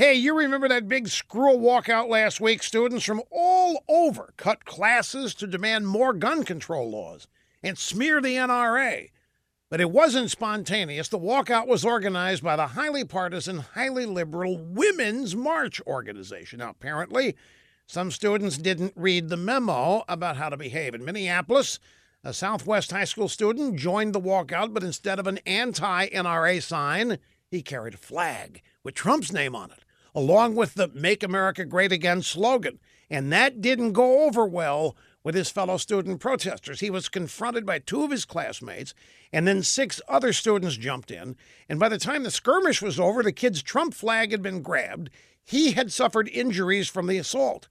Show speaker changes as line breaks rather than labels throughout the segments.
Hey, you remember that big screw walkout last week? Students from all over cut classes to demand more gun control laws and smear the NRA. But it wasn't spontaneous. The walkout was organized by the highly partisan, highly liberal Women's March organization. Now, apparently, some students didn't read the memo about how to behave. In Minneapolis, a Southwest high school student joined the walkout, but instead of an anti NRA sign, he carried a flag with Trump's name on it along with the Make America Great Again slogan. And that didn't go over well with his fellow student protesters. He was confronted by two of his classmates, and then six other students jumped in. And by the time the skirmish was over, the kid's Trump flag had been grabbed. He had suffered injuries from the assault.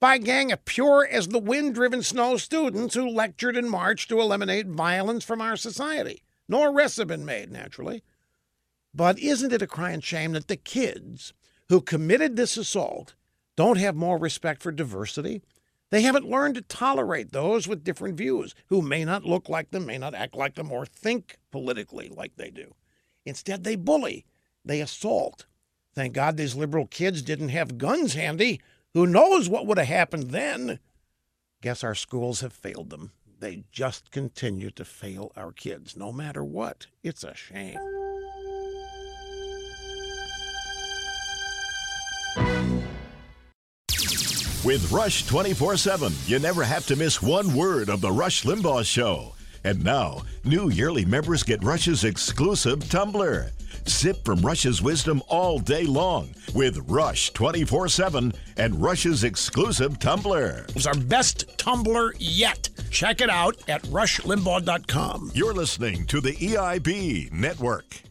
By a gang of pure as the wind driven snow students who lectured and marched to eliminate violence from our society. No arrests have been made, naturally. But isn't it a crying shame that the kids who committed this assault don't have more respect for diversity. They haven't learned to tolerate those with different views who may not look like them, may not act like them, or think politically like they do. Instead, they bully, they assault. Thank God these liberal kids didn't have guns handy. Who knows what would have happened then? Guess our schools have failed them. They just continue to fail our kids, no matter what. It's a shame.
With Rush 24 7, you never have to miss one word of The Rush Limbaugh Show. And now, new yearly members get Rush's exclusive tumbler. Sip from Rush's wisdom all day long with Rush 24 7 and Rush's exclusive tumbler.
It's our best tumbler yet. Check it out at rushlimbaugh.com.
You're listening to the EIB Network.